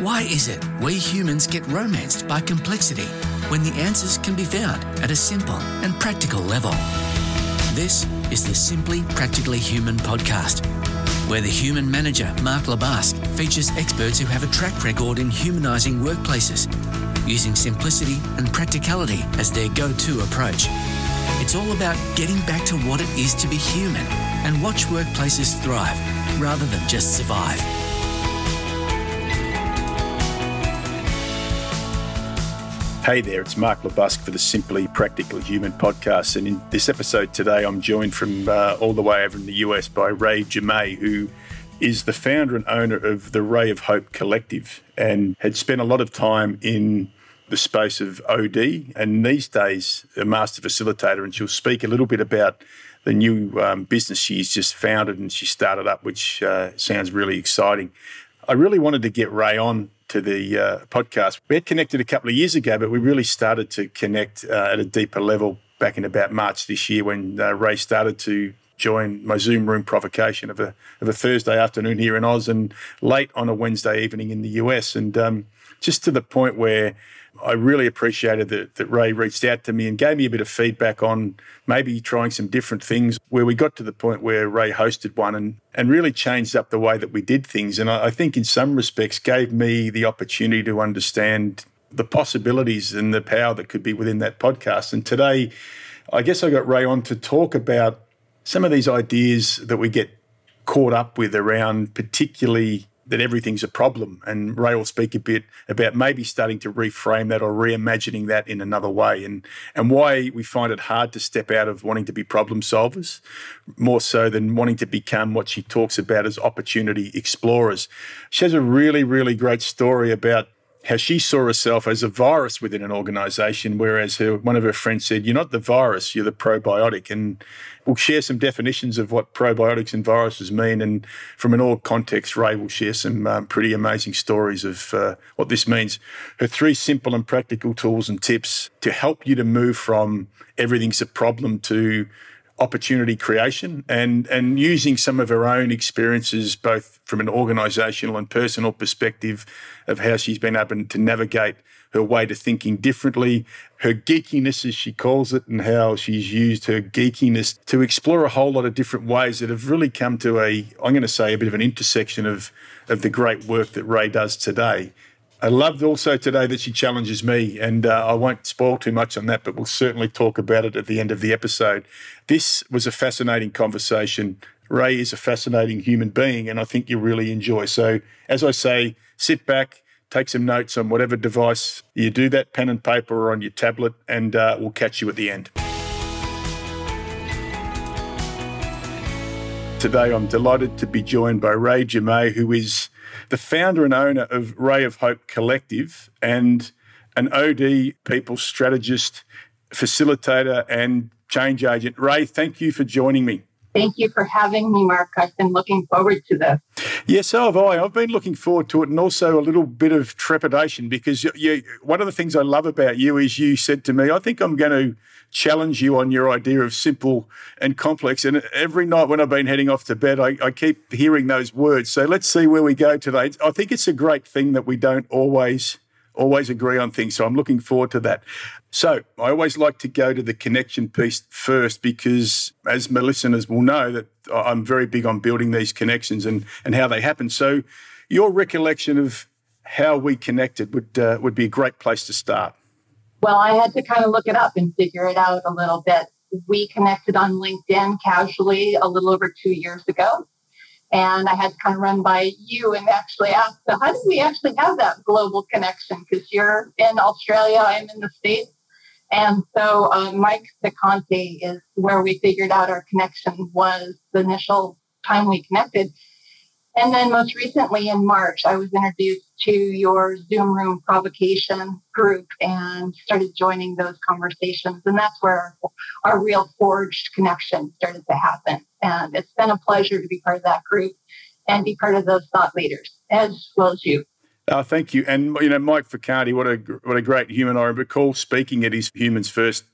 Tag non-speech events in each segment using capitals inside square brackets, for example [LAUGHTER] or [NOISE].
Why is it we humans get romanced by complexity when the answers can be found at a simple and practical level? This is the Simply Practically Human podcast, where the human manager, Mark LeBusque, features experts who have a track record in humanising workplaces, using simplicity and practicality as their go to approach. It's all about getting back to what it is to be human and watch workplaces thrive rather than just survive. Hey there, it's Mark LeBusque for the Simply Practical Human podcast. And in this episode today, I'm joined from uh, all the way over in the US by Ray Jammet, who is the founder and owner of the Ray of Hope Collective and had spent a lot of time in the space of OD and these days a master facilitator. And she'll speak a little bit about the new um, business she's just founded and she started up, which uh, sounds really exciting. I really wanted to get Ray on to the uh, podcast. We had connected a couple of years ago, but we really started to connect uh, at a deeper level back in about March this year when uh, Ray started to join my Zoom room provocation of a of a Thursday afternoon here in Oz and late on a Wednesday evening in the US, and um, just to the point where I really appreciated that, that Ray reached out to me and gave me a bit of feedback on maybe trying some different things. Where we got to the point where Ray hosted one and, and really changed up the way that we did things. And I, I think, in some respects, gave me the opportunity to understand the possibilities and the power that could be within that podcast. And today, I guess I got Ray on to talk about some of these ideas that we get caught up with around, particularly that everything's a problem. And Ray will speak a bit about maybe starting to reframe that or reimagining that in another way and, and why we find it hard to step out of wanting to be problem solvers more so than wanting to become what she talks about as opportunity explorers. She has a really, really great story about how she saw herself as a virus within an organization, whereas her, one of her friends said, You're not the virus, you're the probiotic. And we'll share some definitions of what probiotics and viruses mean. And from an org context, Ray will share some um, pretty amazing stories of uh, what this means. Her three simple and practical tools and tips to help you to move from everything's a problem to opportunity creation and and using some of her own experiences both from an organizational and personal perspective of how she's been able to navigate her way to thinking differently her geekiness as she calls it and how she's used her geekiness to explore a whole lot of different ways that have really come to a I'm going to say a bit of an intersection of of the great work that Ray does today I loved also today that she challenges me, and uh, I won't spoil too much on that, but we'll certainly talk about it at the end of the episode. This was a fascinating conversation. Ray is a fascinating human being, and I think you'll really enjoy. So, as I say, sit back, take some notes on whatever device you do that, pen and paper or on your tablet, and uh, we'll catch you at the end. Today, I'm delighted to be joined by Ray Jammet, who is the founder and owner of Ray of Hope Collective and an OD people strategist, facilitator, and change agent. Ray, thank you for joining me. Thank you for having me, Mark. I've been looking forward to this. Yes, so have I. I've been looking forward to it and also a little bit of trepidation because you, one of the things I love about you is you said to me, I think I'm going to challenge you on your idea of simple and complex. And every night when I've been heading off to bed, I, I keep hearing those words. So let's see where we go today. I think it's a great thing that we don't always always agree on things. So I'm looking forward to that. So I always like to go to the connection piece first because, as my listeners will know, that I'm very big on building these connections and and how they happen. So your recollection of how we connected would uh, would be a great place to start. Well, I had to kind of look it up and figure it out a little bit. We connected on LinkedIn casually a little over two years ago. And I had to kind of run by you and actually ask, so how did we actually have that global connection? Because you're in Australia, I'm in the States. And so uh, Mike DeConte is where we figured out our connection was the initial time we connected. And then most recently in March, I was introduced to your Zoom room provocation group and started joining those conversations. And that's where our real forged connection started to happen. And it's been a pleasure to be part of that group and be part of those thought leaders as well as you. Oh, thank you. And, you know, Mike Ficardi, what a, what a great human. I recall speaking at his Humans First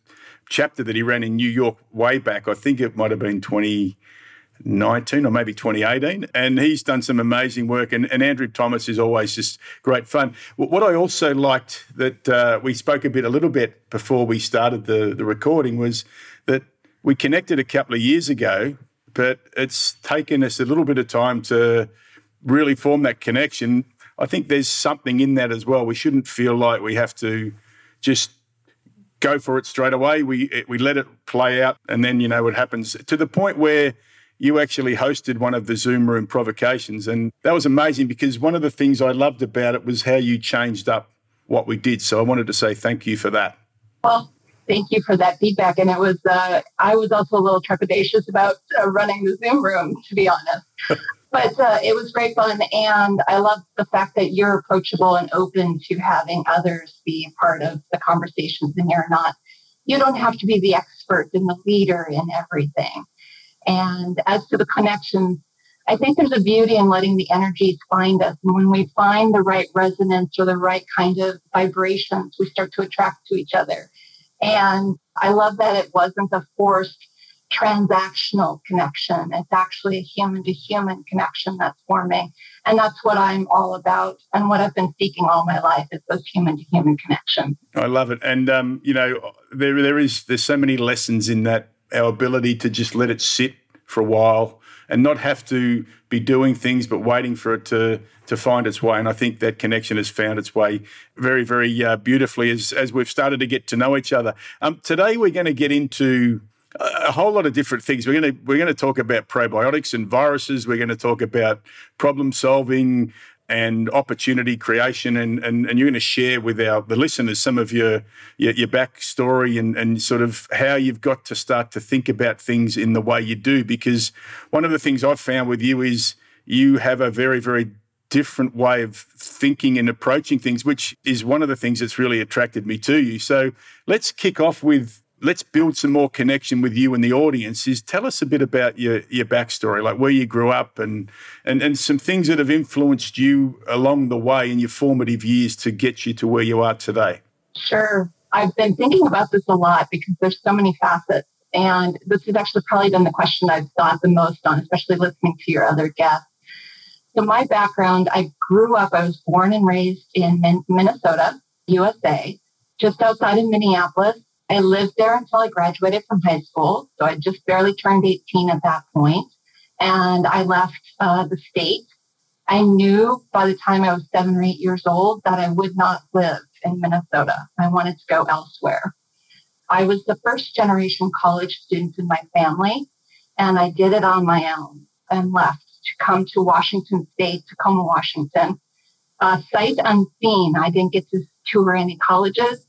chapter that he ran in New York way back. I think it might have been 2019 or maybe 2018. And he's done some amazing work. And, and Andrew Thomas is always just great fun. What I also liked that uh, we spoke a bit, a little bit before we started the, the recording was that we connected a couple of years ago, but it's taken us a little bit of time to really form that connection. I think there's something in that as well. We shouldn't feel like we have to just go for it straight away. We we let it play out, and then you know what happens to the point where you actually hosted one of the Zoom room provocations, and that was amazing because one of the things I loved about it was how you changed up what we did. So I wanted to say thank you for that. Well, thank you for that feedback. And it was, uh, I was also a little trepidatious about uh, running the Zoom room, to be honest. [LAUGHS] but uh, it was great fun. And I love the fact that you're approachable and open to having others be part of the conversations and you're not, you don't have to be the expert and the leader in everything. And as to the connections, I think there's a beauty in letting the energies find us. And when we find the right resonance or the right kind of vibrations, we start to attract to each other. And I love that it wasn't a forced transactional connection. It's actually a human to human connection that's forming. And that's what I'm all about and what I've been seeking all my life is those human to human connections. I love it. And, um, you know, there, there is, there's so many lessons in that, our ability to just let it sit for a while and not have to be doing things but waiting for it to to find its way. And I think that connection has found its way very, very uh, beautifully as as we've started to get to know each other. Um, today we're going to get into a whole lot of different things. We're going to we're going to talk about probiotics and viruses. We're going to talk about problem solving and opportunity creation, and and, and you're going to share with our the listeners some of your your, your backstory and and sort of how you've got to start to think about things in the way you do. Because one of the things I've found with you is you have a very very different way of thinking and approaching things, which is one of the things that's really attracted me to you. So let's kick off with let's build some more connection with you and the audience is tell us a bit about your your backstory like where you grew up and and and some things that have influenced you along the way in your formative years to get you to where you are today. Sure. I've been thinking about this a lot because there's so many facets and this has actually probably been the question i've thought the most on especially listening to your other guests. So my background i grew up i was born and raised in minnesota usa just outside of minneapolis I lived there until I graduated from high school. So I just barely turned 18 at that point. And I left uh, the state. I knew by the time I was seven or eight years old that I would not live in Minnesota. I wanted to go elsewhere. I was the first generation college student in my family, and I did it on my own and left to come to Washington State, Tacoma, Washington. Uh, sight unseen, I didn't get to tour any colleges.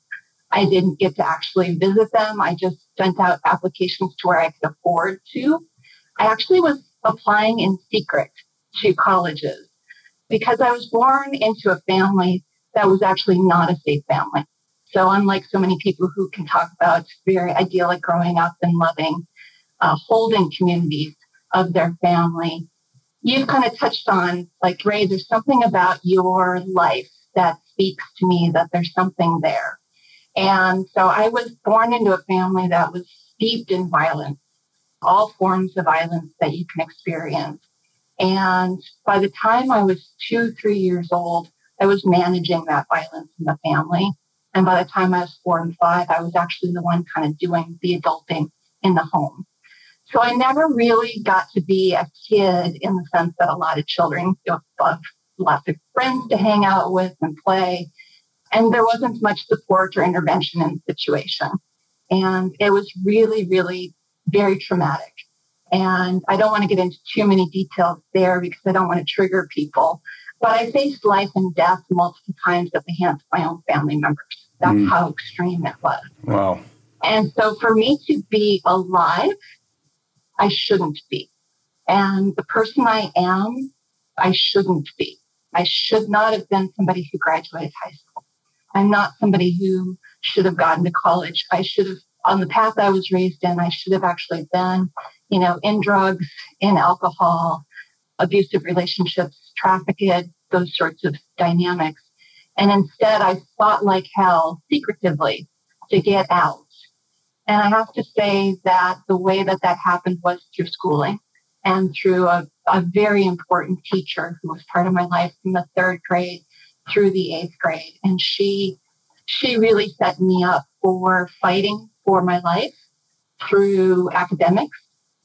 I didn't get to actually visit them. I just sent out applications to where I could afford to. I actually was applying in secret to colleges because I was born into a family that was actually not a safe family. So unlike so many people who can talk about very idyllic growing up and loving, uh, holding communities of their family, you've kind of touched on like Ray, there's something about your life that speaks to me that there's something there. And so I was born into a family that was steeped in violence, all forms of violence that you can experience. And by the time I was two, three years old, I was managing that violence in the family. And by the time I was four and five, I was actually the one kind of doing the adulting in the home. So I never really got to be a kid in the sense that a lot of children have lots of friends to hang out with and play. And there wasn't much support or intervention in the situation. And it was really, really very traumatic. And I don't want to get into too many details there because I don't want to trigger people. But I faced life and death multiple times at the hands of my own family members. That's mm. how extreme it was. Wow. And so for me to be alive, I shouldn't be. And the person I am, I shouldn't be. I should not have been somebody who graduated high school. I'm not somebody who should have gotten to college. I should have, on the path I was raised in, I should have actually been, you know, in drugs, in alcohol, abusive relationships, trafficked, those sorts of dynamics. And instead, I fought like hell secretively to get out. And I have to say that the way that that happened was through schooling. and through a, a very important teacher who was part of my life from the third grade through the eighth grade. And she she really set me up for fighting for my life through academics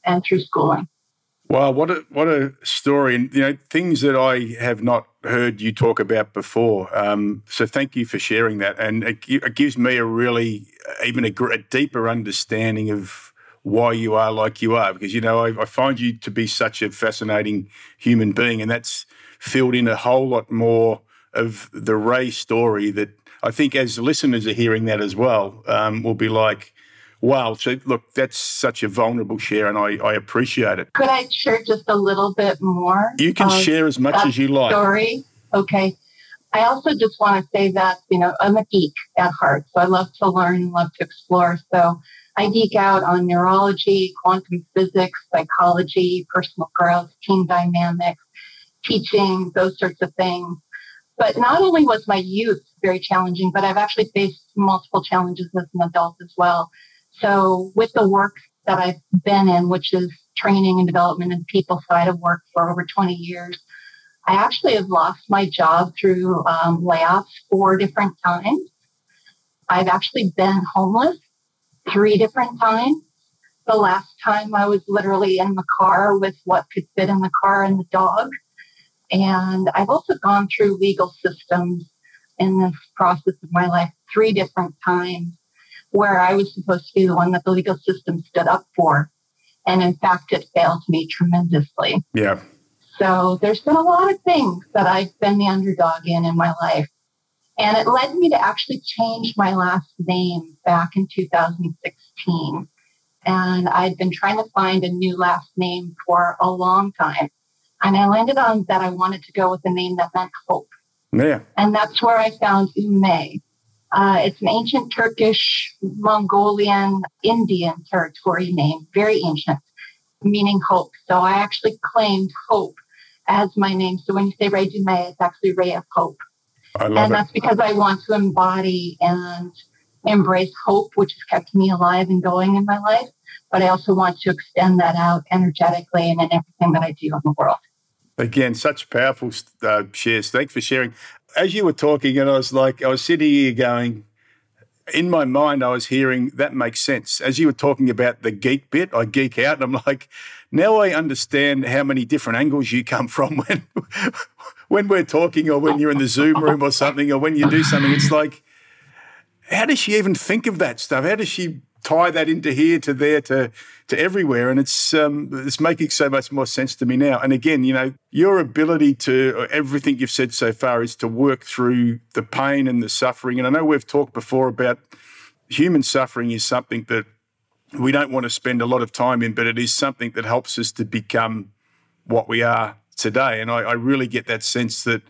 and through schooling. Wow, what a what a story, and you know things that I have not heard you talk about before. Um, so thank you for sharing that, and it, it gives me a really even a, a, deeper understanding of why you are like you are. Because you know I, I find you to be such a fascinating human being, and that's filled in a whole lot more of the Ray story that I think as listeners are hearing that as well um, will be like Wow. So, look, that's such a vulnerable share, and I, I appreciate it. Could I share just a little bit more? You can share as much as you like. Story. Okay. I also just want to say that, you know, I'm a geek at heart. So I love to learn and love to explore. So I geek out on neurology, quantum physics, psychology, personal growth, team dynamics, teaching, those sorts of things. But not only was my youth very challenging, but I've actually faced multiple challenges as an adult as well. So with the work that I've been in, which is training and development and people side of work for over 20 years, I actually have lost my job through um, layoffs four different times. I've actually been homeless three different times. The last time I was literally in the car with what could fit in the car and the dog. And I've also gone through legal systems in this process of my life three different times where I was supposed to be the one that the legal system stood up for. And in fact, it failed me tremendously. Yeah. So there's been a lot of things that I've been the underdog in in my life. And it led me to actually change my last name back in 2016. And I'd been trying to find a new last name for a long time. And I landed on that I wanted to go with a name that meant hope. Yeah. And that's where I found Umay. Uh, it's an ancient Turkish, Mongolian, Indian territory name, very ancient, meaning hope. So I actually claimed hope as my name. So when you say Ray Dumay, it's actually Ray of Hope. I love and it. that's because I want to embody and embrace hope, which has kept me alive and going in my life. But I also want to extend that out energetically and in everything that I do in the world. Again, such powerful uh, shares. Thanks for sharing as you were talking, and I was like, I was sitting here going, in my mind, I was hearing that makes sense. As you were talking about the geek bit, I geek out, and I'm like, now I understand how many different angles you come from [LAUGHS] when when we're talking, or when you're in the Zoom room or something, or when you do something. It's like, how does she even think of that stuff? How does she tie that into here to there to to everywhere and it's um, it's making so much more sense to me now. And again you know your ability to everything you've said so far is to work through the pain and the suffering. And I know we've talked before about human suffering is something that we don't want to spend a lot of time in but it is something that helps us to become what we are today. And I, I really get that sense that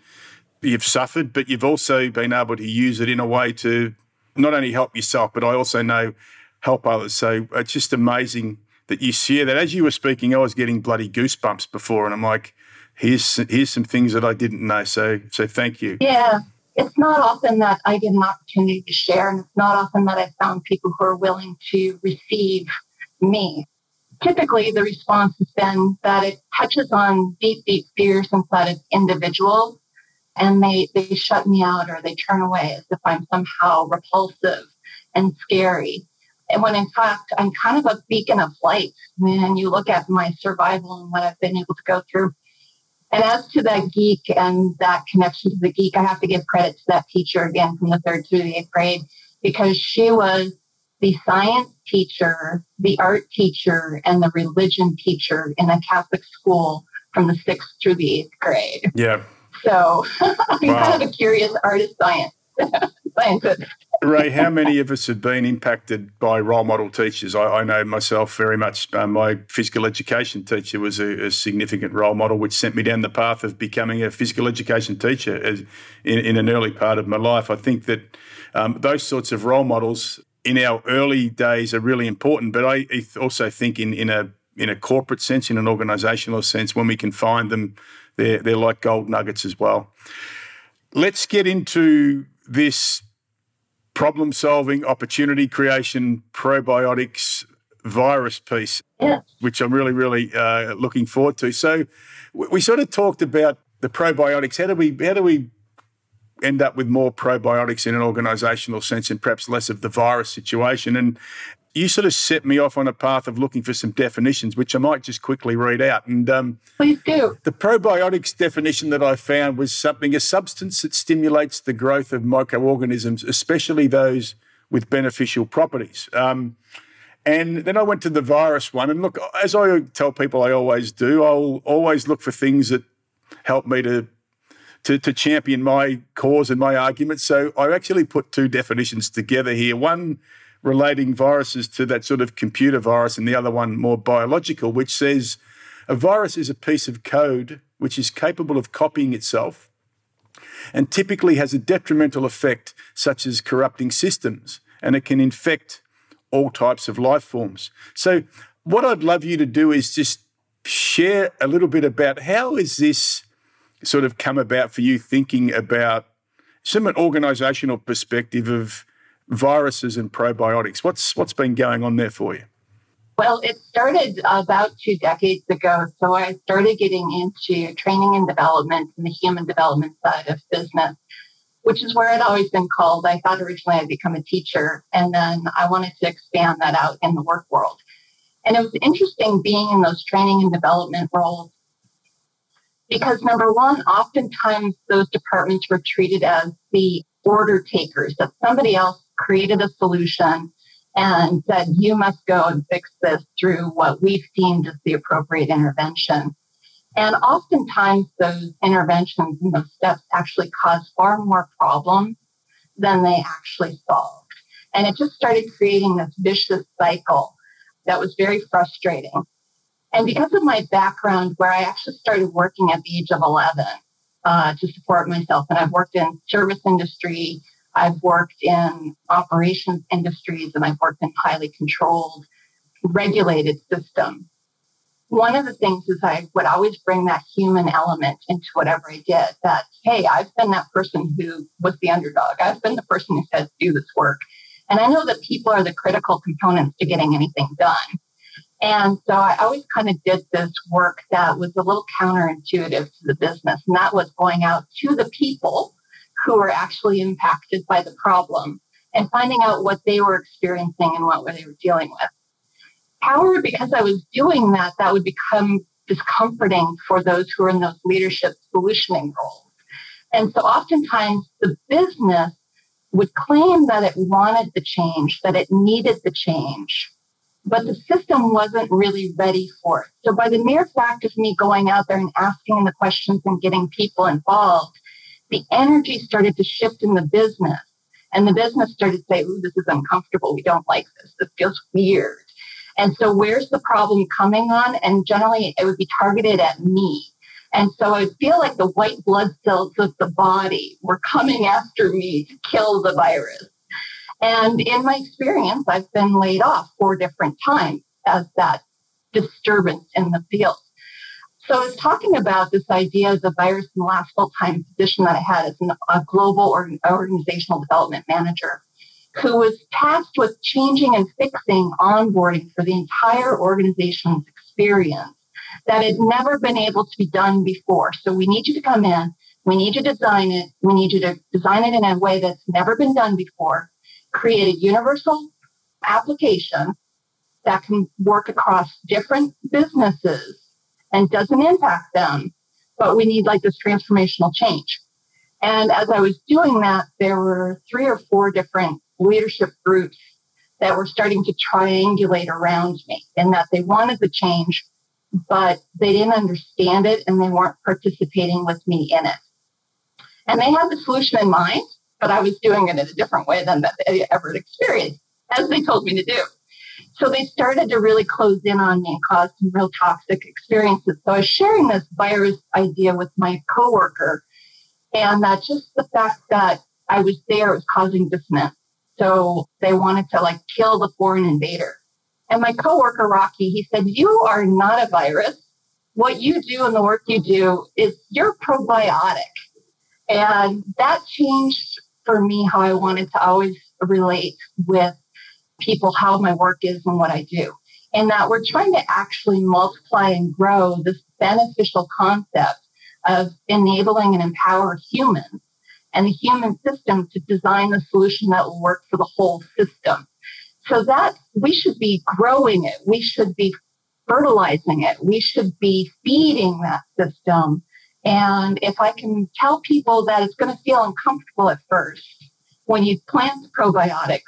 you've suffered but you've also been able to use it in a way to not only help yourself but I also know help others. So it's just amazing that you share that. As you were speaking, I was getting bloody goosebumps before, and I'm like, here's here's some things that I didn't know. So so thank you. Yeah. It's not often that I get an opportunity to share, and it's not often that I found people who are willing to receive me. Typically, the response has been that it touches on deep, deep fears inside of individuals, and they, they shut me out or they turn away as if I'm somehow repulsive and scary. And when in fact, I'm kind of a beacon of light when you look at my survival and what I've been able to go through. And as to that geek and that connection to the geek, I have to give credit to that teacher again from the third through the eighth grade because she was the science teacher, the art teacher, and the religion teacher in a Catholic school from the sixth through the eighth grade. Yeah. So [LAUGHS] I'm wow. kind of a curious artist science [LAUGHS] Ray, how many of us have been impacted by role model teachers? I, I know myself very much. Uh, my physical education teacher was a, a, significant role model, which sent me down the path of becoming a physical education teacher as, in, in, an early part of my life. I think that um, those sorts of role models in our early days are really important, but I also think in, in a in a corporate sense, in an organisational sense, when we can find them, they're they're like gold nuggets as well. Let's get into this problem solving, opportunity creation, probiotics, virus piece, yes. which I'm really, really uh, looking forward to. So we, we sort of talked about the probiotics. How do we how do we end up with more probiotics in an organizational sense and perhaps less of the virus situation? And you sort of set me off on a path of looking for some definitions, which I might just quickly read out. And um, please do. The probiotics definition that I found was something a substance that stimulates the growth of microorganisms, especially those with beneficial properties. Um, and then I went to the virus one. And look, as I tell people I always do, I'll always look for things that help me to to, to champion my cause and my argument. So I actually put two definitions together here. One relating viruses to that sort of computer virus, and the other one more biological, which says a virus is a piece of code which is capable of copying itself and typically has a detrimental effect, such as corrupting systems, and it can infect all types of life forms. So, what I'd love you to do is just share a little bit about how is this sort of come about for you thinking about from an organizational perspective of viruses and probiotics. What's what's been going on there for you? Well, it started about two decades ago. So I started getting into training and development and the human development side of business, which is where I'd always been called. I thought originally I'd become a teacher, and then I wanted to expand that out in the work world. And it was interesting being in those training and development roles because number one, oftentimes those departments were treated as the order takers, that somebody else created a solution and said, you must go and fix this through what we've deemed as the appropriate intervention. And oftentimes those interventions and those steps actually cause far more problems than they actually solved. And it just started creating this vicious cycle that was very frustrating. And because of my background, where I actually started working at the age of 11 uh, to support myself, and I've worked in service industry, I've worked in operations industries and I've worked in highly controlled, regulated systems. One of the things is I would always bring that human element into whatever I did that, hey, I've been that person who was the underdog. I've been the person who says, do this work. And I know that people are the critical components to getting anything done. And so I always kind of did this work that was a little counterintuitive to the business. And that was going out to the people who were actually impacted by the problem and finding out what they were experiencing and what they were dealing with. However, because I was doing that, that would become discomforting for those who are in those leadership solutioning roles. And so oftentimes the business would claim that it wanted the change, that it needed the change, but the system wasn't really ready for it. So by the mere fact of me going out there and asking the questions and getting people involved, the energy started to shift in the business. And the business started to say, Ooh, this is uncomfortable. We don't like this. This feels weird. And so, where's the problem coming on? And generally, it would be targeted at me. And so, I would feel like the white blood cells of the body were coming after me to kill the virus. And in my experience, I've been laid off four different times as that disturbance in the field. So I was talking about this idea of the virus in the last full-time position that I had as an, a global or, organizational development manager who was tasked with changing and fixing onboarding for the entire organization's experience that had never been able to be done before. So we need you to come in, we need you to design it, we need you to design it in a way that's never been done before, create a universal application that can work across different businesses and doesn't impact them. But we need like this transformational change. And as I was doing that, there were three or four different leadership groups that were starting to triangulate around me in that they wanted the change, but they didn't understand it and they weren't participating with me in it. And they had the solution in mind, but I was doing it in a different way than that they ever experienced, as they told me to do. So they started to really close in on me and cause some real toxic experiences. So I was sharing this virus idea with my coworker, and that just the fact that I was there was causing dissonance. So they wanted to like kill the foreign invader. And my coworker Rocky, he said, "You are not a virus. What you do and the work you do is you're probiotic." And that changed for me how I wanted to always relate with people how my work is and what I do. And that we're trying to actually multiply and grow this beneficial concept of enabling and empower humans and the human system to design the solution that will work for the whole system. So that we should be growing it. We should be fertilizing it. We should be feeding that system. And if I can tell people that it's going to feel uncomfortable at first when you plant probiotics,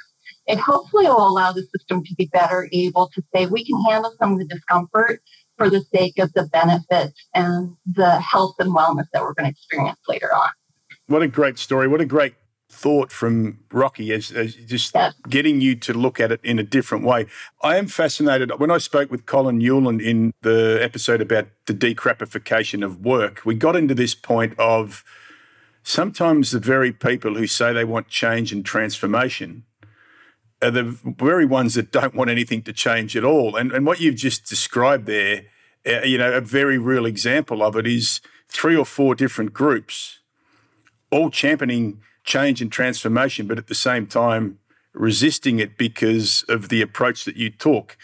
it hopefully will allow the system to be better able to say we can handle some of the discomfort for the sake of the benefits and the health and wellness that we're going to experience later on. What a great story. What a great thought from Rocky as, as just yes. getting you to look at it in a different way. I am fascinated. When I spoke with Colin Newland in the episode about the decrapification of work, we got into this point of sometimes the very people who say they want change and transformation are the very ones that don't want anything to change at all. And, and what you've just described there, uh, you know, a very real example of it is three or four different groups all championing change and transformation, but at the same time resisting it because of the approach that you took.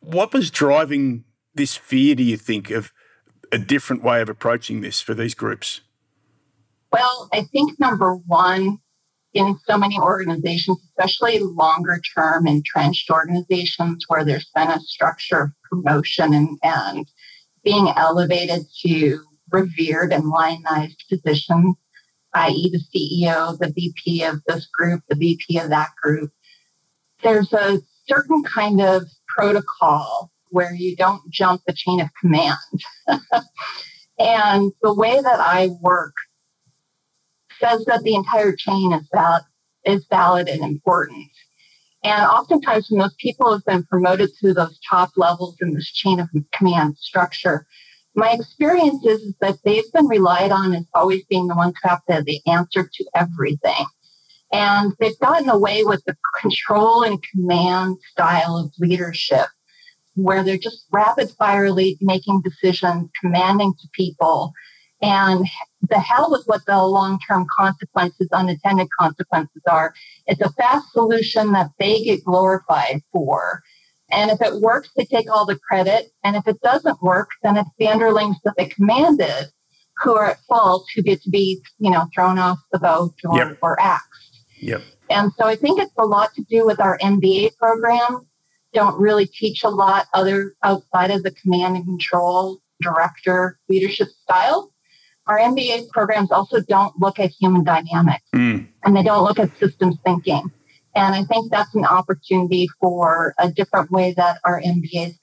What was driving this fear, do you think, of a different way of approaching this for these groups? Well, I think number one, in so many organizations, especially longer term entrenched organizations where there's been a structure of promotion and, and being elevated to revered and lionized positions, i.e., the CEO, the VP of this group, the VP of that group. There's a certain kind of protocol where you don't jump the chain of command. [LAUGHS] and the way that I work says that the entire chain is valid, is valid and important. And oftentimes, when those people have been promoted to those top levels in this chain of command structure, my experience is, that they've been relied on as always being the ones who have the, the answer to everything. And they've gotten away with the control and command style of leadership where they're just rapid firely making decisions, commanding to people. And the hell with what the long term consequences, unintended consequences are. It's a fast solution that they get glorified for. And if it works, they take all the credit. And if it doesn't work, then it's the underlings that they commanded who are at fault who get to be, you know, thrown off the boat or, yep. or axed. Yep. And so I think it's a lot to do with our MBA program. Don't really teach a lot other outside of the command and control director leadership style. Our MBA programs also don't look at human dynamics mm. and they don't look at systems thinking. And I think that's an opportunity for a different way that our MBAs,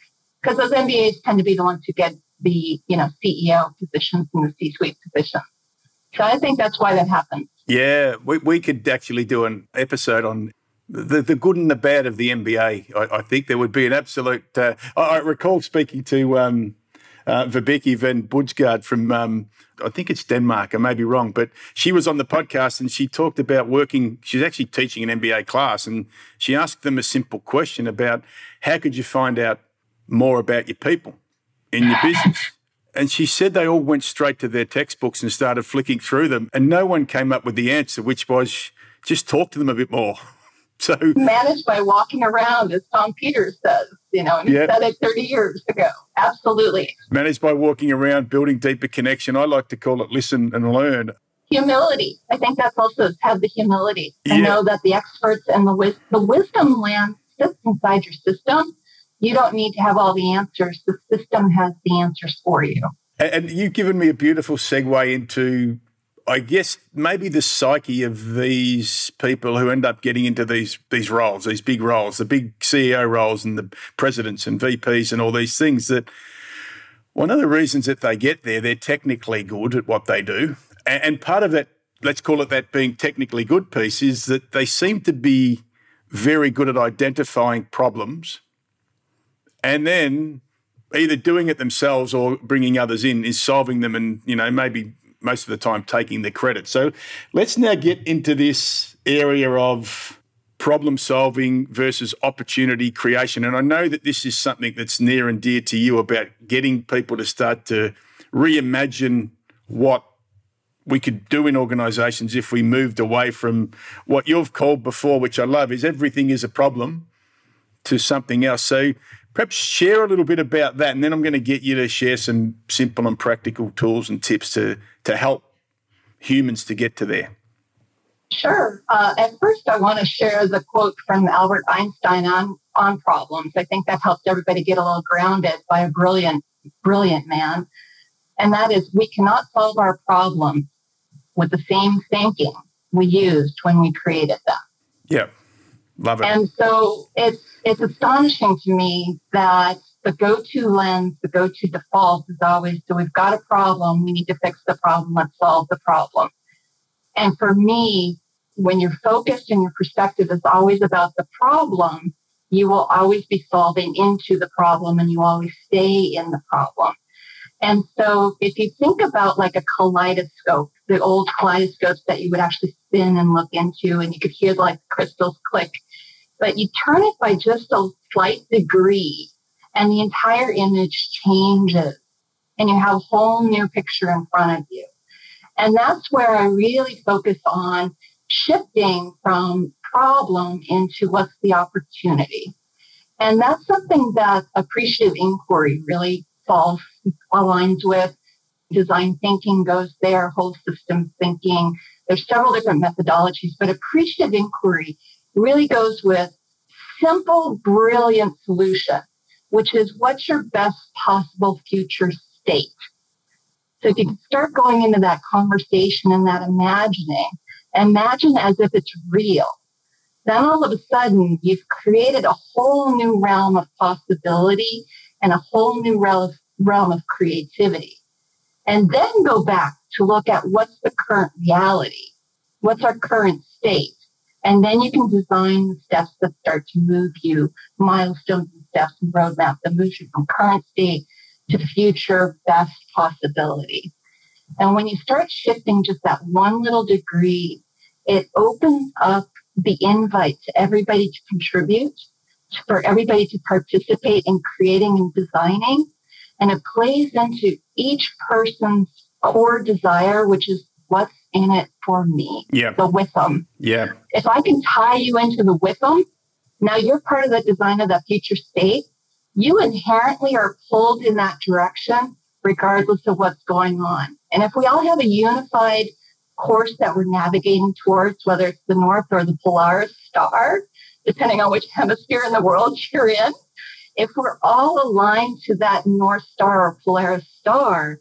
because those MBAs tend to be the ones who get the, you know, CEO positions and the C-suite positions. So I think that's why that happens. Yeah, we, we could actually do an episode on the, the good and the bad of the MBA. I, I think there would be an absolute. Uh, I, I, recall speaking to um, uh, Vibeke Vad Baunsgaard from, um, I think it's Denmark, I may be wrong, but she was on the podcast and she talked about working, she's actually teaching an MBA class, and she asked them a simple question about how could you find out more about your people in your business? And she said they all went straight to their textbooks and started flicking through them, and no one came up with the answer, which was just talk to them a bit more. [LAUGHS] So managed by walking around, as Tom Peters says, you know, and he said it 30 years ago. Absolutely. Managed by walking around, building deeper connection. I like to call it listen and learn. Humility. I think that's also have the humility and know that the experts and the the wisdom land sits inside your system. You don't need to have all the answers. The system has the answers for you. And you've given me a beautiful segue into I guess maybe the psyche of these people who end up getting into these these roles, these big roles, the big CEO roles and the presidents and VPs and all these things that one of the reasons that they get there, they're technically good at what they do. And part of that, let's call it that being technically good piece, is that they seem to be very good at identifying problems and then either doing it themselves or bringing others in is solving them and you know maybe most of the time taking the credit. So let's now get into this area of problem solving versus opportunity creation. And I know that this is something that's near and dear to you about getting people to start to reimagine what we could do in organizations if we moved away from what you've called before, which I love, is everything is a problem to something else. So Perhaps share a little bit about that, and then I'm going to get you to share some simple and practical tools and tips to, to help humans to get to there. Sure. Uh, at first, I want to share the quote from Albert Einstein on, on problems. I think that helped everybody get a little grounded by a brilliant, brilliant man. And that is, we cannot solve our problems with the same thinking we used when we created them. Yeah, love it. And so it's it's astonishing to me that the go-to lens, the go-to default is always, so we've got a problem, we need to fix the problem, let's solve the problem. And for me, when you're focused and your perspective is always about the problem, you will always be solving into the problem and you always stay in the problem. And so if you think about like a kaleidoscope, the old kaleidoscopes that you would actually spin and look into and you could hear like crystals click, but you turn it by just a slight degree and the entire image changes and you have a whole new picture in front of you. And that's where I really focus on shifting from problem into what's the opportunity. And that's something that appreciative inquiry really falls aligns with. Design thinking goes there, whole system thinking. There's several different methodologies, but appreciative inquiry really goes with simple, brilliant solution, which is what's your best possible future state? So if you can start going into that conversation and that imagining, imagine as if it's real. Then all of a sudden, you've created a whole new realm of possibility and a whole new realm of creativity. And then go back to look at what's the current reality, what's our current state. And then you can design the steps that start to move you, milestones and steps and roadmap that moves you from current state to future best possibility. And when you start shifting just that one little degree, it opens up the invite to everybody to contribute, for everybody to participate in creating and designing. And it plays into each person's core desire, which is what's in it for me. Yeah. The with them. Yeah. If I can tie you into the with them, now you're part of the design of the future state. You inherently are pulled in that direction regardless of what's going on. And if we all have a unified course that we're navigating towards, whether it's the North or the Polaris star, depending on which hemisphere in the world [LAUGHS] you're in, if we're all aligned to that North Star or Polaris star,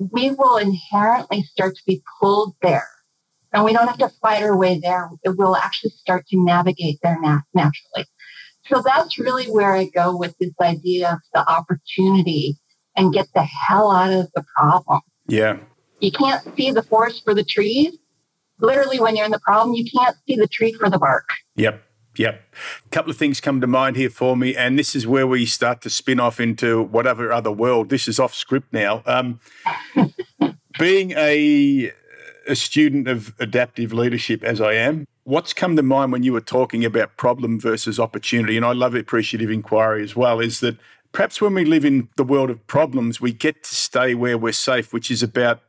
we will inherently start to be pulled there. And we don't have to fight our way there. It will actually start to navigate there nat- naturally. So that's really where I go with this idea of the opportunity and get the hell out of the problem. Yeah. You can't see the forest for the trees. Literally, when you're in the problem, you can't see the tree for the bark. Yep. Yep. A couple of things come to mind here for me, and this is where we start to spin off into whatever other world. This is off script now. Um, [LAUGHS] being a, a student of adaptive leadership, as I am, what's come to mind when you were talking about problem versus opportunity, and I love appreciative inquiry as well, is that perhaps when we live in the world of problems, we get to stay where we're safe, which is about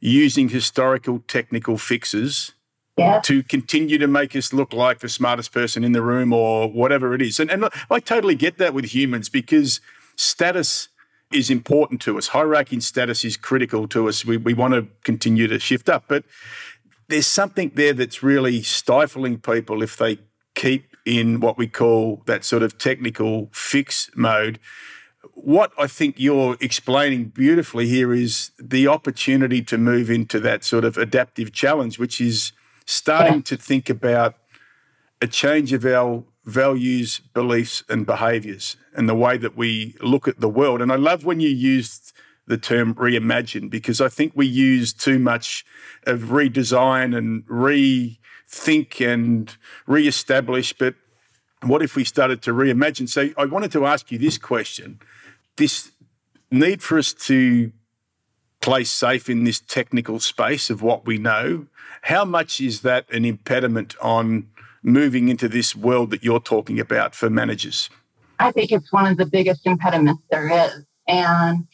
using historical technical fixes yeah. to continue to make us look like the smartest person in the room or whatever it is. And, and I totally get that with humans because status is important to us. Hierarchy and status is critical to us. We, we want to continue to shift up. But there's something there that's really stifling people if they keep in what we call that sort of technical fix mode what I think you're explaining beautifully here is the opportunity to move into that sort of adaptive challenge, which is starting to think about a change of our values, beliefs, and behaviors and the way that we look at the world. And I love when you used the term reimagine because I think we use too much of redesign and rethink and reestablish. But what if we started to reimagine? So I wanted to ask you this question this need for us to play safe in this technical space of what we know, how much is that an impediment on moving into this world that you're talking about for managers? I think it's one of the biggest impediments there is. And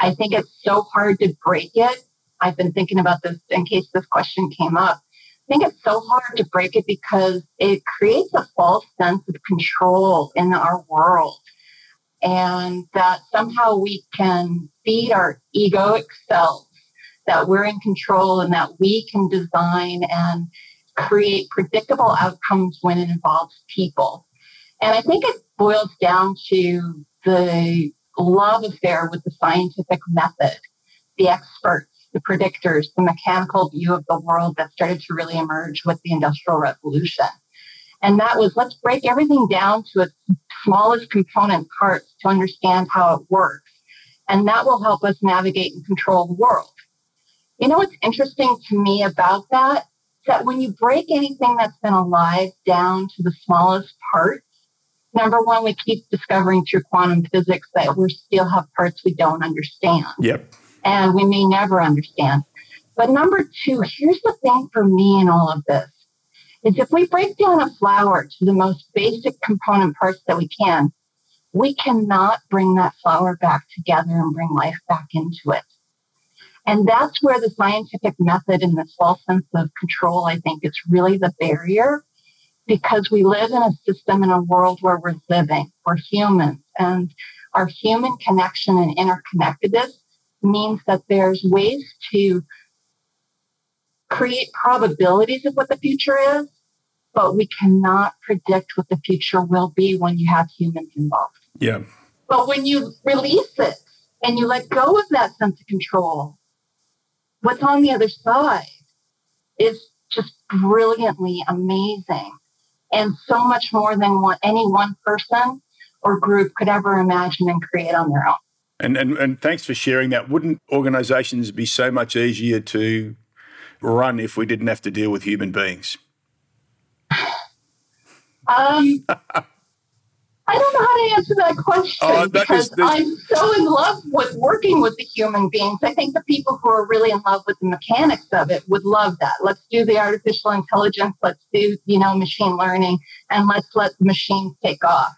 I think it's so hard to break it. I've been thinking about this in case this question came up. I think it's so hard to break it because it creates a false sense of control in our world and that somehow we can feed our egoic selves that we're in control and that we can design and create predictable outcomes when it involves people. And I think it boils down to the love affair with the scientific method, the experts, the predictors, the mechanical view of the world that started to really emerge with the Industrial Revolution. And that was let's break everything down to its smallest component parts to understand how it works. And that will help us navigate and control the world. You know what's interesting to me about that? That when you break anything that's been alive down to the smallest parts, number one, we keep discovering through quantum physics that we still have parts we don't understand. Yep. And we may never understand. But number two, here's the thing for me in all of this is if we break down a flower to the most basic component parts that we can, we cannot bring that flower back together and bring life back into it. And that's where the scientific method and this false sense of control, I think, is really the barrier because we live in a system in a world where we're living, we're humans, and our human connection and interconnectedness means that there's ways to create probabilities of what the future is, but we cannot predict what the future will be when you have humans involved. Yeah. But when you release it and you let go of that sense of control, what's on the other side is just brilliantly amazing and so much more than what any one person or group could ever imagine and create on their own. And, and, and thanks for sharing that. Wouldn't organizations be so much easier to run if we didn't have to deal with human beings? Um, I don't know how to answer that question oh, that because is, I'm so in love with working with the human beings. I think the people who are really in love with the mechanics of it would love that. Let's do the artificial intelligence. Let's do, you know, machine learning and let's let the machines take off.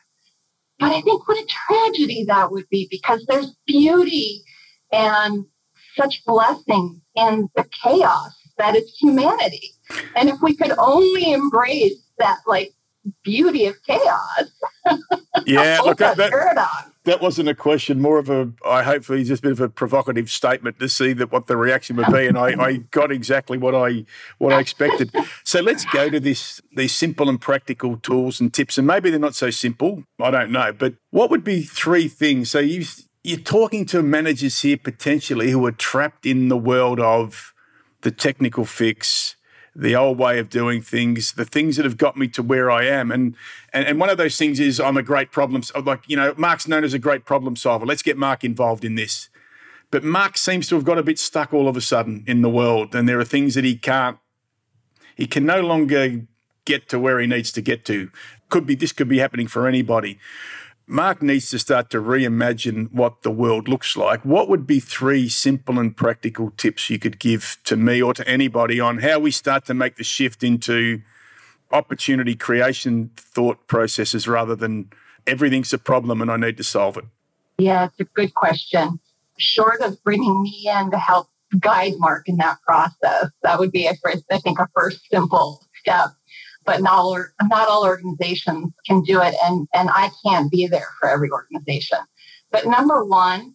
But I think what a tragedy that would be because there's beauty and such blessing in the chaos that is humanity. And if we could only embrace that like beauty of chaos. [LAUGHS] Yeah, look, that, that, that, wasn't a question, more of a, I hopefully just a bit of a provocative statement to see that what the reaction would be, and I, I [LAUGHS] got exactly what I what I expected. so let's go to this these simple and practical tools and tips, and maybe they're not so simple. I don't know, but what would be three things? So you you're talking to managers here potentially who are trapped in the world of the technical fix the old way of doing things, the things that have got me to where I am. And and, and one of those things is I'm a great problem like, you know, Mark's known as a great problem solver. Let's get Mark involved in this. But Mark seems to have got a bit stuck all of a sudden in the world. And there are things that he can't he can no longer get to where he needs to get to. Could be this could be happening for anybody. Mark needs to start to reimagine what the world looks like. What would be three simple and practical tips you could give to me or to anybody on how we start to make the shift into opportunity creation thought processes rather than everything's a problem and I need to solve it? Yeah, it's a good question. Short of bringing me in to help guide Mark in that process, that would be, a first, I think, a first simple step but not all, not all organizations can do it. And, and I can't be there for every organization. But number one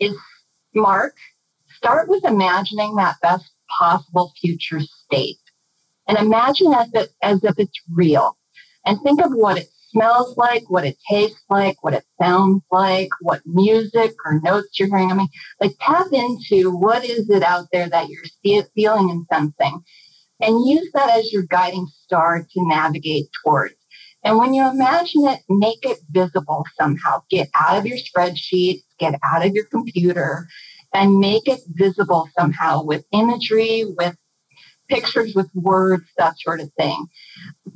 is Mark, start with imagining that best possible future state and imagine as if, as if it's real and think of what it smells like, what it tastes like, what it sounds like, what music or notes you're hearing. I mean, like tap into what is it out there that you're feeling and sensing and use that as your guiding star to navigate towards. And when you imagine it, make it visible somehow. Get out of your spreadsheets, get out of your computer, and make it visible somehow with imagery, with pictures, with words, that sort of thing.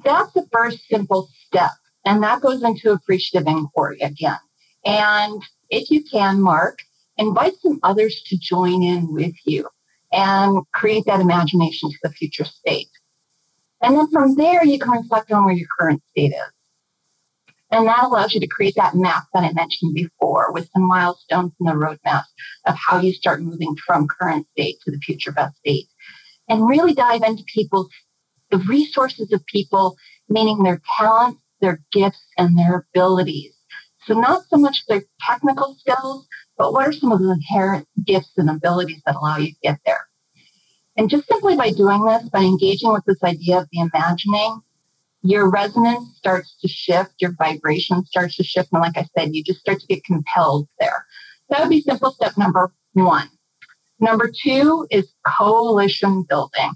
That's the first simple step. And that goes into appreciative inquiry again. And if you can, Mark, invite some others to join in with you and create that imagination to the future state. And then from there, you can reflect on where your current state is. And that allows you to create that map that I mentioned before with some milestones in the roadmap of how you start moving from current state to the future best state. And really dive into people's, the resources of people, meaning their talents, their gifts, and their abilities, So, not so much the technical skills, but what are some of the inherent gifts and abilities that allow you to get there? And just simply by doing this, by engaging with this idea of the imagining, your resonance starts to shift, your vibration starts to shift. And like I said, you just start to get compelled there. That would be simple step number one. Number two is coalition building.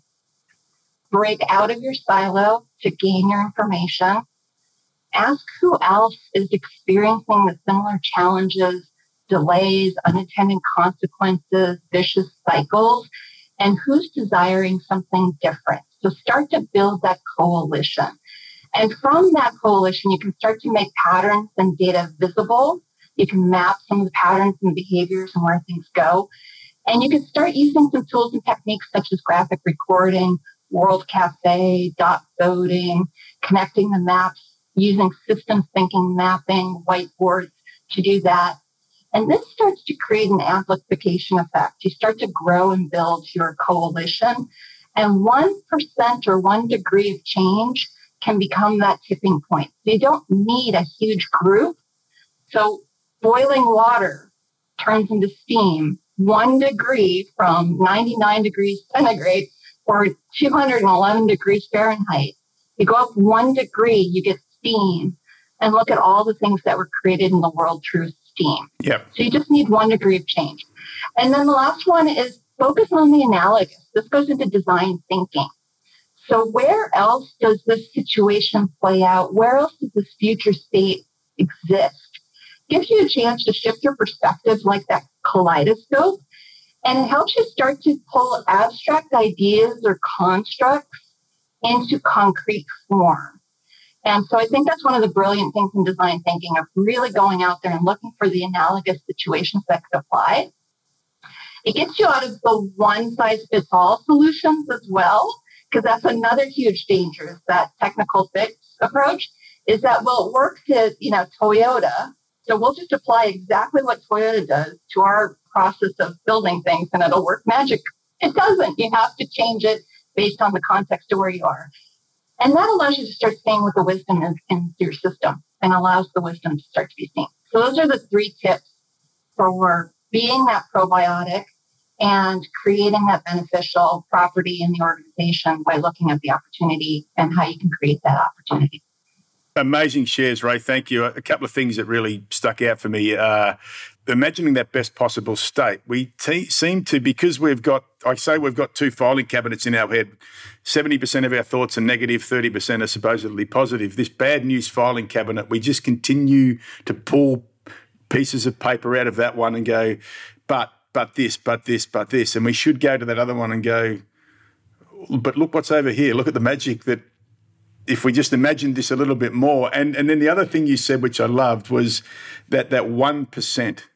Break out of your silo to gain your information. Ask who else is experiencing the similar challenges, delays, unintended consequences, vicious cycles, and who's desiring something different. So start to build that coalition. And from that coalition, you can start to make patterns and data visible. You can map some of the patterns and behaviors and where things go. And you can start using some tools and techniques such as graphic recording, World Cafe, dot voting, connecting the maps, using systems thinking mapping, whiteboards to do that. And this starts to create an amplification effect. You start to grow and build your coalition. And 1% or one degree of change can become that tipping point. You don't need a huge group. So boiling water turns into steam one degree from 99 degrees centigrade or 211 degrees Fahrenheit. You go up one degree, you get steam. And look at all the things that were created in the world through steam. Yeah. So you just need one degree of change. And then the last one is focus on the analogous. This goes into design thinking. So where else does this situation play out? Where else does this future state exist? Gives you a chance to shift your perspective like that kaleidoscope. And it helps you start to pull abstract ideas or constructs into concrete form. And so I think that's one of the brilliant things in design thinking of really going out there and looking for the analogous situations that could apply. It gets you out of the one size fits all solutions as well because that's another huge danger is that technical fix approach is that well it works at you know toyota so we'll just apply exactly what toyota does to our process of building things and it'll work magic. It doesn't. You have to change it based on the context of where you are and that allows you to start seeing what the wisdom is in your system and allows the wisdom to start to be seen so those are the three tips for being that probiotic and creating that beneficial property in the organization by looking at the opportunity and how you can create that opportunity. Amazing shares, Ray. Thank you. A couple of things that really stuck out for me. Uh, imagining that best possible state. We te- seem to, because we've got, I say we've got two filing cabinets in our head, 70% of our thoughts are negative, 30% are supposedly positive. This bad news filing cabinet, we just continue to pull pieces of paper out of that one and go, but but this, but this, but this. And we should go to that other one and go, but look what's over here. Look at the magic that if we just imagine this a little bit more. And and then the other thing you said, which I loved, was that that one percent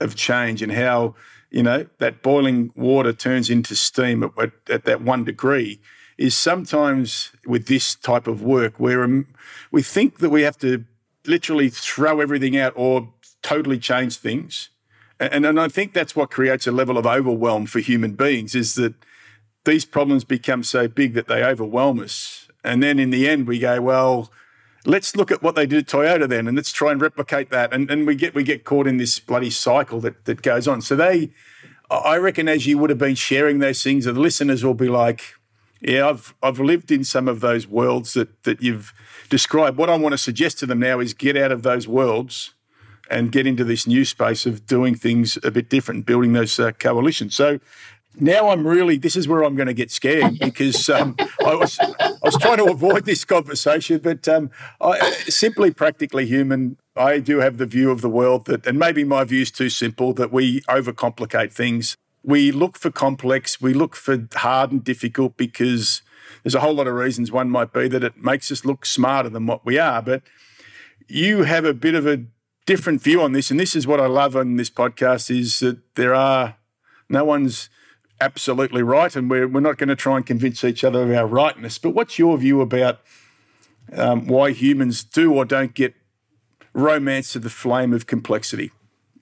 of change and how you know that boiling water turns into steam at, at, at that one degree is sometimes with this type of work where um, we think that we have to literally throw everything out or totally change things and, and I think that's what creates a level of overwhelm for human beings is that these problems become so big that they overwhelm us. And then in the end, we go, well, let's look at what they did at Toyota then, and let's try and replicate that. And, and we get we get caught in this bloody cycle that that goes on. So they, I reckon, as you would have been sharing those things, the listeners will be like, yeah, I've I've lived in some of those worlds that that you've described. What I want to suggest to them now is get out of those worlds and get into this new space of doing things a bit different, building those uh, coalitions. So now I'm really this is where I'm going to get scared [LAUGHS] because um, I was I was trying to avoid this conversation, but um, I, simply practically human. I do have the view of the world that, and maybe my view is too simple, that we overcomplicate things. We look for complex, we look for hard and difficult because there's a whole lot of reasons. One might be that it makes us look smarter than what we are, but you have a bit of a different view on this, and this is what I love on this podcast is that there are no one's absolutely right, and we're we're not going to try and convince each other of our rightness. But what's your view about um, why humans do or don't get romance to the flame of complexity?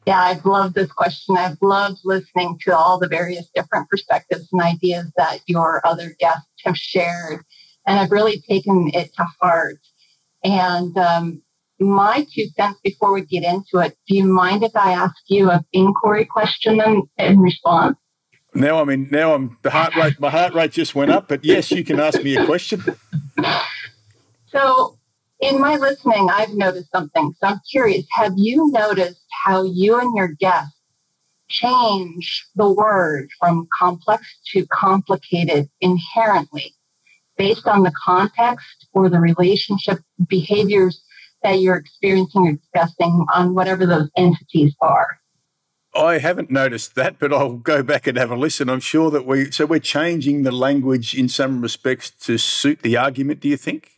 Yeah, I've loved this question. I've loved listening to all the various different perspectives and ideas that your other guests have shared. And I've really taken it to heart. And um, my two cents before we get into it. Do you mind if I ask you an inquiry question in, in response? Now I'm in. Now I'm the heart rate. My heart rate just went up. But yes, you can ask me a question. So, in my listening, I've noticed something. So I'm curious. Have you noticed how you and your guests change the word from complex to complicated inherently based on the context or the relationship behaviors that you're experiencing or discussing on whatever those entities are? I haven't noticed that, but I'll go back and have a listen. I'm sure that we, so we're changing the language in some respects to suit the argument, do you think?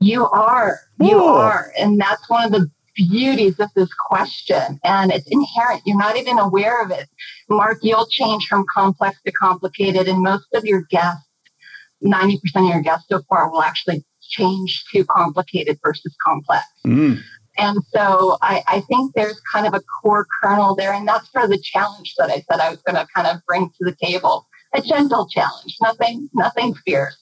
You are. You are. And that's one of the beauties of this question. And it's inherent. You're not even aware of it. Mark, you'll change from complex to complicated, and most of your guests, 90% of your guests so far, will actually change to complicated versus complex. Mm. And so I, I, think there's kind of a core kernel there. And that's for the challenge that I said I was going to kind of bring to the table. A gentle challenge, nothing, nothing fierce.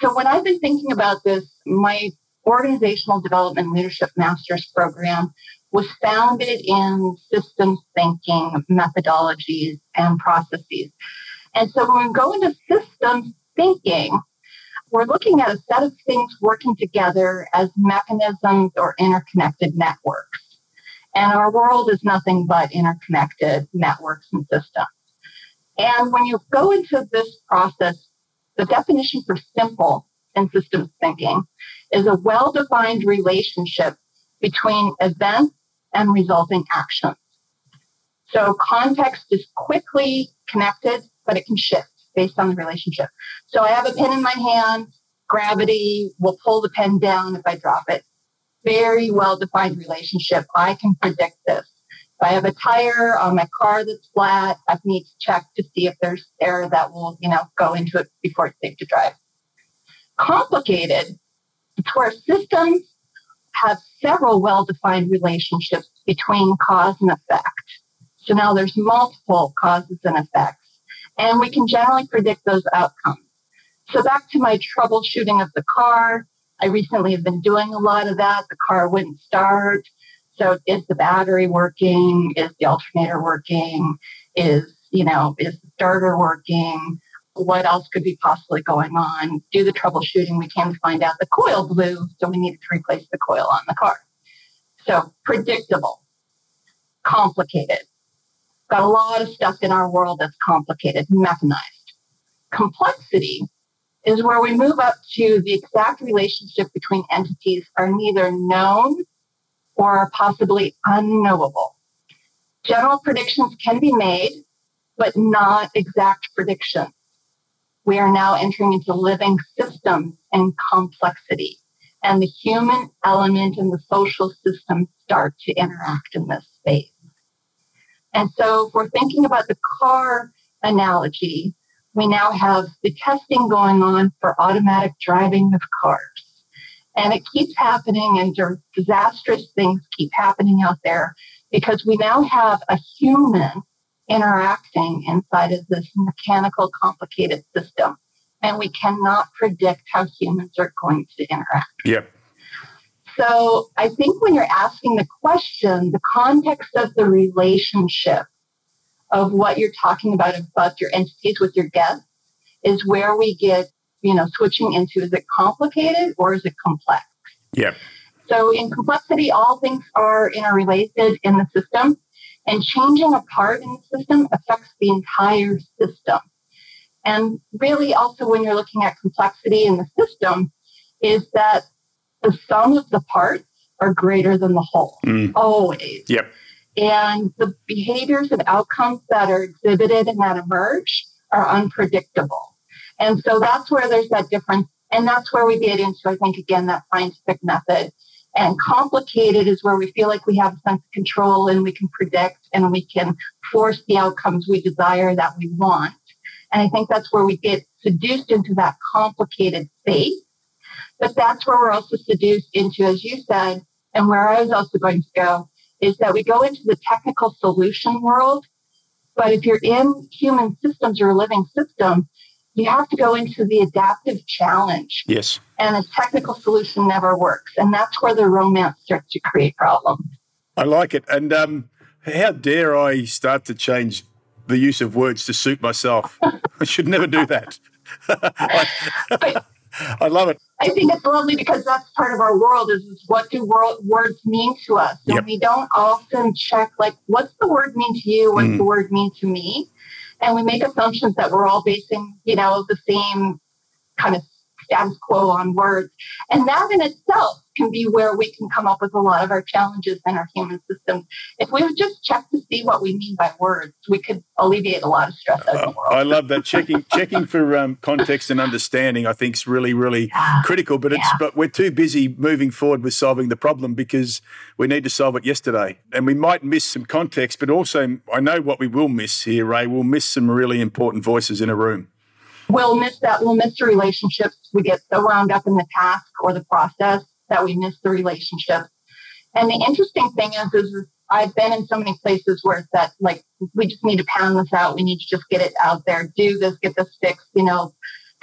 So when I've been thinking about this, my organizational development leadership master's program was founded in systems thinking methodologies and processes. And so when we go into systems thinking, we're looking at a set of things working together as mechanisms or interconnected networks. And our world is nothing but interconnected networks and systems. And when you go into this process, the definition for simple in systems thinking is a well defined relationship between events and resulting actions. So context is quickly connected, but it can shift based on the relationship. So I have a pen in my hand, gravity will pull the pen down if I drop it. Very well defined relationship. I can predict this. If I have a tire on my car that's flat, I need to check to see if there's air that will, you know, go into it before it's safe to drive. Complicated, it's where systems have several well-defined relationships between cause and effect. So now there's multiple causes and effects and we can generally predict those outcomes. So back to my troubleshooting of the car. I recently have been doing a lot of that. The car wouldn't start. So is the battery working? Is the alternator working? Is, you know, is the starter working? What else could be possibly going on? Do the troubleshooting. We to find out the coil blew, so we needed to replace the coil on the car. So predictable, complicated, got a lot of stuff in our world that's complicated, mechanized. Complexity is where we move up to the exact relationship between entities are neither known or are possibly unknowable. General predictions can be made, but not exact predictions. We are now entering into living systems and complexity, and the human element and the social system start to interact in this space. And so if we're thinking about the car analogy, we now have the testing going on for automatic driving of cars. And it keeps happening and disastrous things keep happening out there because we now have a human interacting inside of this mechanical complicated system. And we cannot predict how humans are going to interact. Yep. So I think when you're asking the question, the context of the relationship of what you're talking about about your entities with your guests is where we get, you know, switching into is it complicated or is it complex? Yeah. So in complexity, all things are interrelated in the system, and changing a part in the system affects the entire system. And really, also, when you're looking at complexity in the system, is that the sum of the parts are greater than the whole, mm. always. Yep. And the behaviors and outcomes that are exhibited and that emerge are unpredictable. And so that's where there's that difference. And that's where we get into, I think, again, that scientific method. And complicated is where we feel like we have a sense of control and we can predict and we can force the outcomes we desire that we want. And I think that's where we get seduced into that complicated space but that's where we're also seduced into, as you said, and where I was also going to go, is that we go into the technical solution world. But if you're in human systems or a living system, you have to go into the adaptive challenge. Yes. And a technical solution never works. And that's where the romance starts to create problems. I like it. And um, how dare I start to change the use of words to suit myself? [LAUGHS] I should never do that. [LAUGHS] I, [LAUGHS] I, love it. I think it's lovely because that's part of our world is, is what do world, words mean to us? And yep. we don't often check like, what's the word mean to you? What's mm. the word mean to me? and we make assumptions that we're all basing, you know, the same kind of status quo on words. And that in itself can be where we can come up with a lot of our challenges in our human systems. If we would just check to see what we mean by words, we could alleviate a lot of stress out of the world. I love that checking [LAUGHS] checking for um, context and understanding. I think is really really yeah. critical. But it's yeah. but we're too busy moving forward with solving the problem because we need to solve it yesterday, and we might miss some context. But also, I know what we will miss here, Ray. We'll miss some really important voices in a room we'll miss that. We'll miss the relationships. We get so wound up in the task or the process that we miss the relationship. And the interesting thing is, is I've been in so many places where it's that like we just need to pound this out. We need to just get it out there, do this, get this fixed, you know,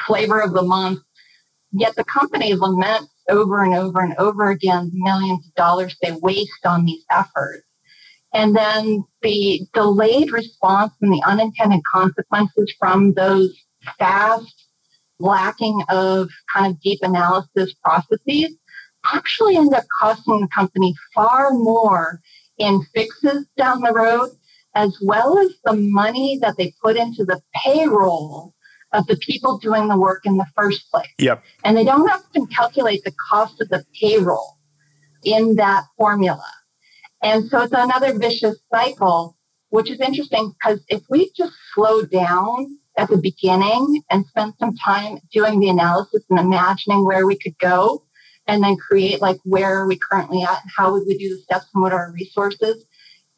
flavor of the month. Yet the company laments over and over and over again the millions of dollars they waste on these efforts. And then the delayed response and the unintended consequences from those fast, lacking of kind of deep analysis processes actually end up costing the company far more in fixes down the road, as well as the money that they put into the payroll of the people doing the work in the first place. Yep. And they don't often calculate the cost of the payroll in that formula. And so it's another vicious cycle, which is interesting because if we just slow down at the beginning and spend some time doing the analysis and imagining where we could go and then create like where are we currently at and how would we do the steps and what are our resources.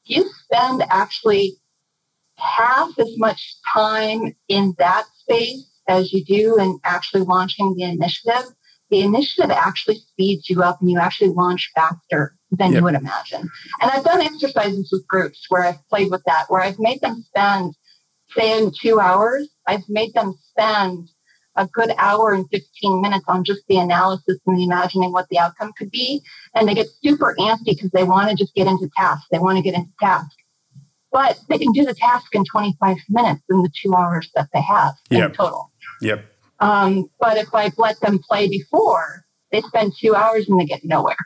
You spend actually half as much time in that space as you do in actually launching the initiative. The initiative actually speeds you up and you actually launch faster than yep. you would imagine. And i've done exercises with groups where i've played with that where i've made them spend say in two hours i've made them spend a good hour and 15 minutes on just the analysis and the imagining what the outcome could be. And they get super antsy because they want to just get into task. They want to get into task. But they can do the task in 25 minutes in the two hours that they have yep. in total. Yep. Um, but if I let them play before, they spend two hours and they get nowhere.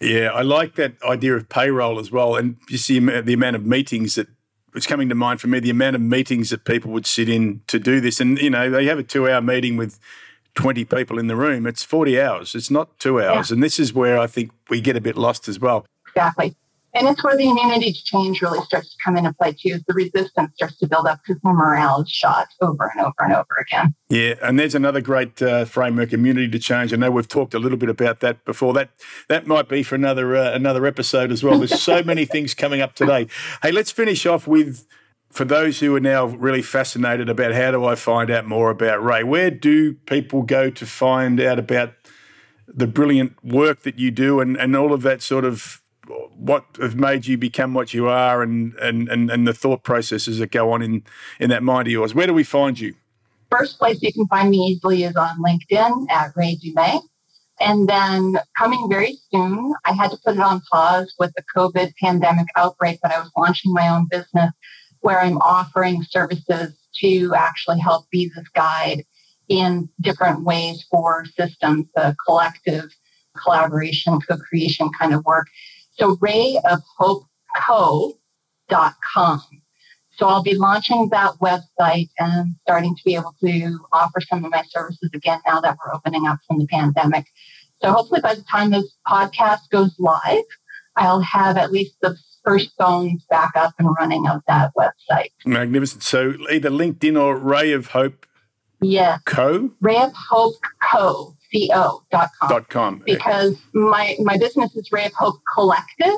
Yeah, I like that idea of payroll as well. And you see the amount of meetings that it's coming to mind for me the amount of meetings that people would sit in to do this. And, you know, they have a two hour meeting with 20 people in the room. It's 40 hours. It's not two hours. Yeah. And this is where I think we get a bit lost as well. Exactly. And it's where the immunity to change really starts to come into play too. Is the resistance starts to build up because the morale is shot over and over and over again. Yeah, and there's another great uh, framework, immunity to change. I know we've talked a little bit about that before. That that might be for another uh, another episode as well. There's so many [LAUGHS] things coming up today. Hey, let's finish off with for those who are now really fascinated about how do I find out more about Ray. Where do people go to find out about the brilliant work that you do and, and all of that sort of what have made you become what you are and, and, and, and the thought processes that go on in, in that mind of yours. Where do we find you? First place you can find me easily is on LinkedIn at Ray Dumais. And then coming very soon, I had to put it on pause with the COVID pandemic outbreak, but I was launching my own business where I'm offering services to actually help be this guide in different ways for systems, the collective collaboration, co-creation kind of work. So rayofhopeco.com. So I'll be launching that website and starting to be able to offer some of my services again now that we're opening up from the pandemic. So hopefully by the time this podcast goes live, I'll have at least the first bones back up and running of that website. Magnificent. So either LinkedIn or Ray of Hope yeah. Co? Ray of Hope Co. Dot com. Because my, my business is Ray of Hope Collective,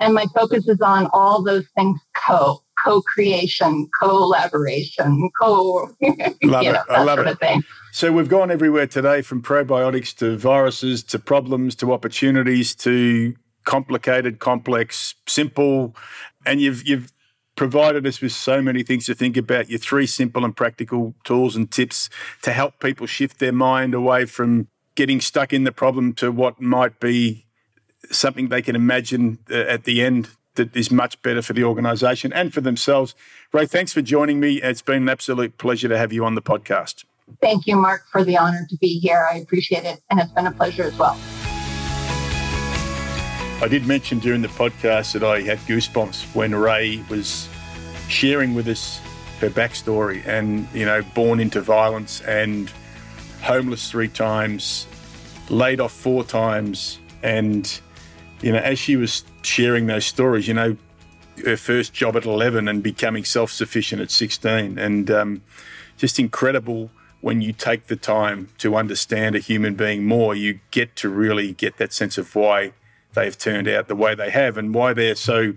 and my focus is on all those things co co-creation, collaboration, co. [LAUGHS] love it. I love it. So we've gone everywhere today, from probiotics to viruses to problems to opportunities to complicated, complex, simple, and you've you've provided us with so many things to think about. Your three simple and practical tools and tips to help people shift their mind away from getting stuck in the problem to what might be something they can imagine uh, at the end that is much better for the organisation and for themselves. Ray, thanks for joining me. It's been an absolute pleasure to have you on the podcast. Thank you, Mark, for the honor to be here. I appreciate it, and it's been a pleasure as well. I did mention during the podcast that I had goosebumps when Ray was sharing with us her backstory and, you know, born into violence and homeless three times, laid off four times. And, you know, as she was sharing those stories, you know, her first job at 11 and becoming self sufficient at 16. And um, just incredible when you take the time to understand a human being more, you get to really get that sense of why they've turned out the way they have and why they're so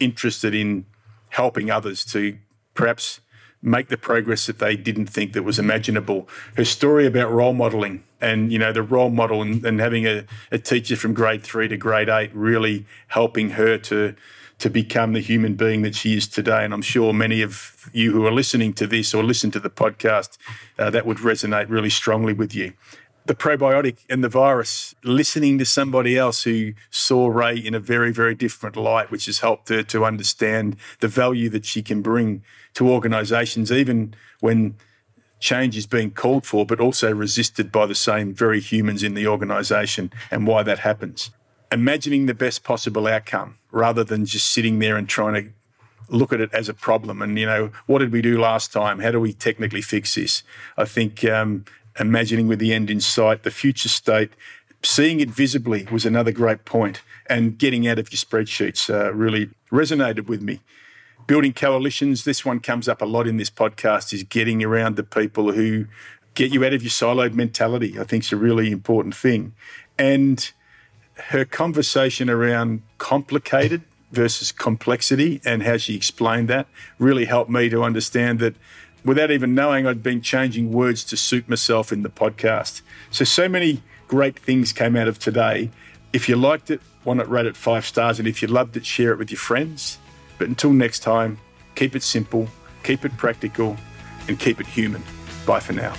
interested in helping others to perhaps make the progress that they didn't think that was imaginable. Her story about role modeling and you know the role model and, and having a, a teacher from grade three to grade eight really helping her to to become the human being that she is today. And I'm sure many of you who are listening to this or listen to the podcast, uh, that would resonate really strongly with you. The probiotic and the virus, listening to somebody else who saw Ray in a very, very different light, which has helped her to understand the value that she can bring to organisations, even when change is being called for, but also resisted by the same very humans in the organisation and why that happens. Imagining the best possible outcome rather than just sitting there and trying to look at it as a problem and you know what did we do last time? How do we technically fix this? I think um, imagining with the end in sight the future state seeing it visibly was another great point and getting out of your spreadsheets uh, really resonated with me. Building coalitions this one comes up a lot in this podcast is getting around the people who get you out of your siloed mentality i think is a really important thing. And her conversation around complicated versus complexity and how she explained that really helped me to understand that without even knowing I'd been changing words to suit myself in the podcast. So, so many great things came out of today. If you liked it, why not rate it five stars? And if you loved it, share it with your friends. But until next time, keep it simple, keep it practical, and keep it human. Bye for now.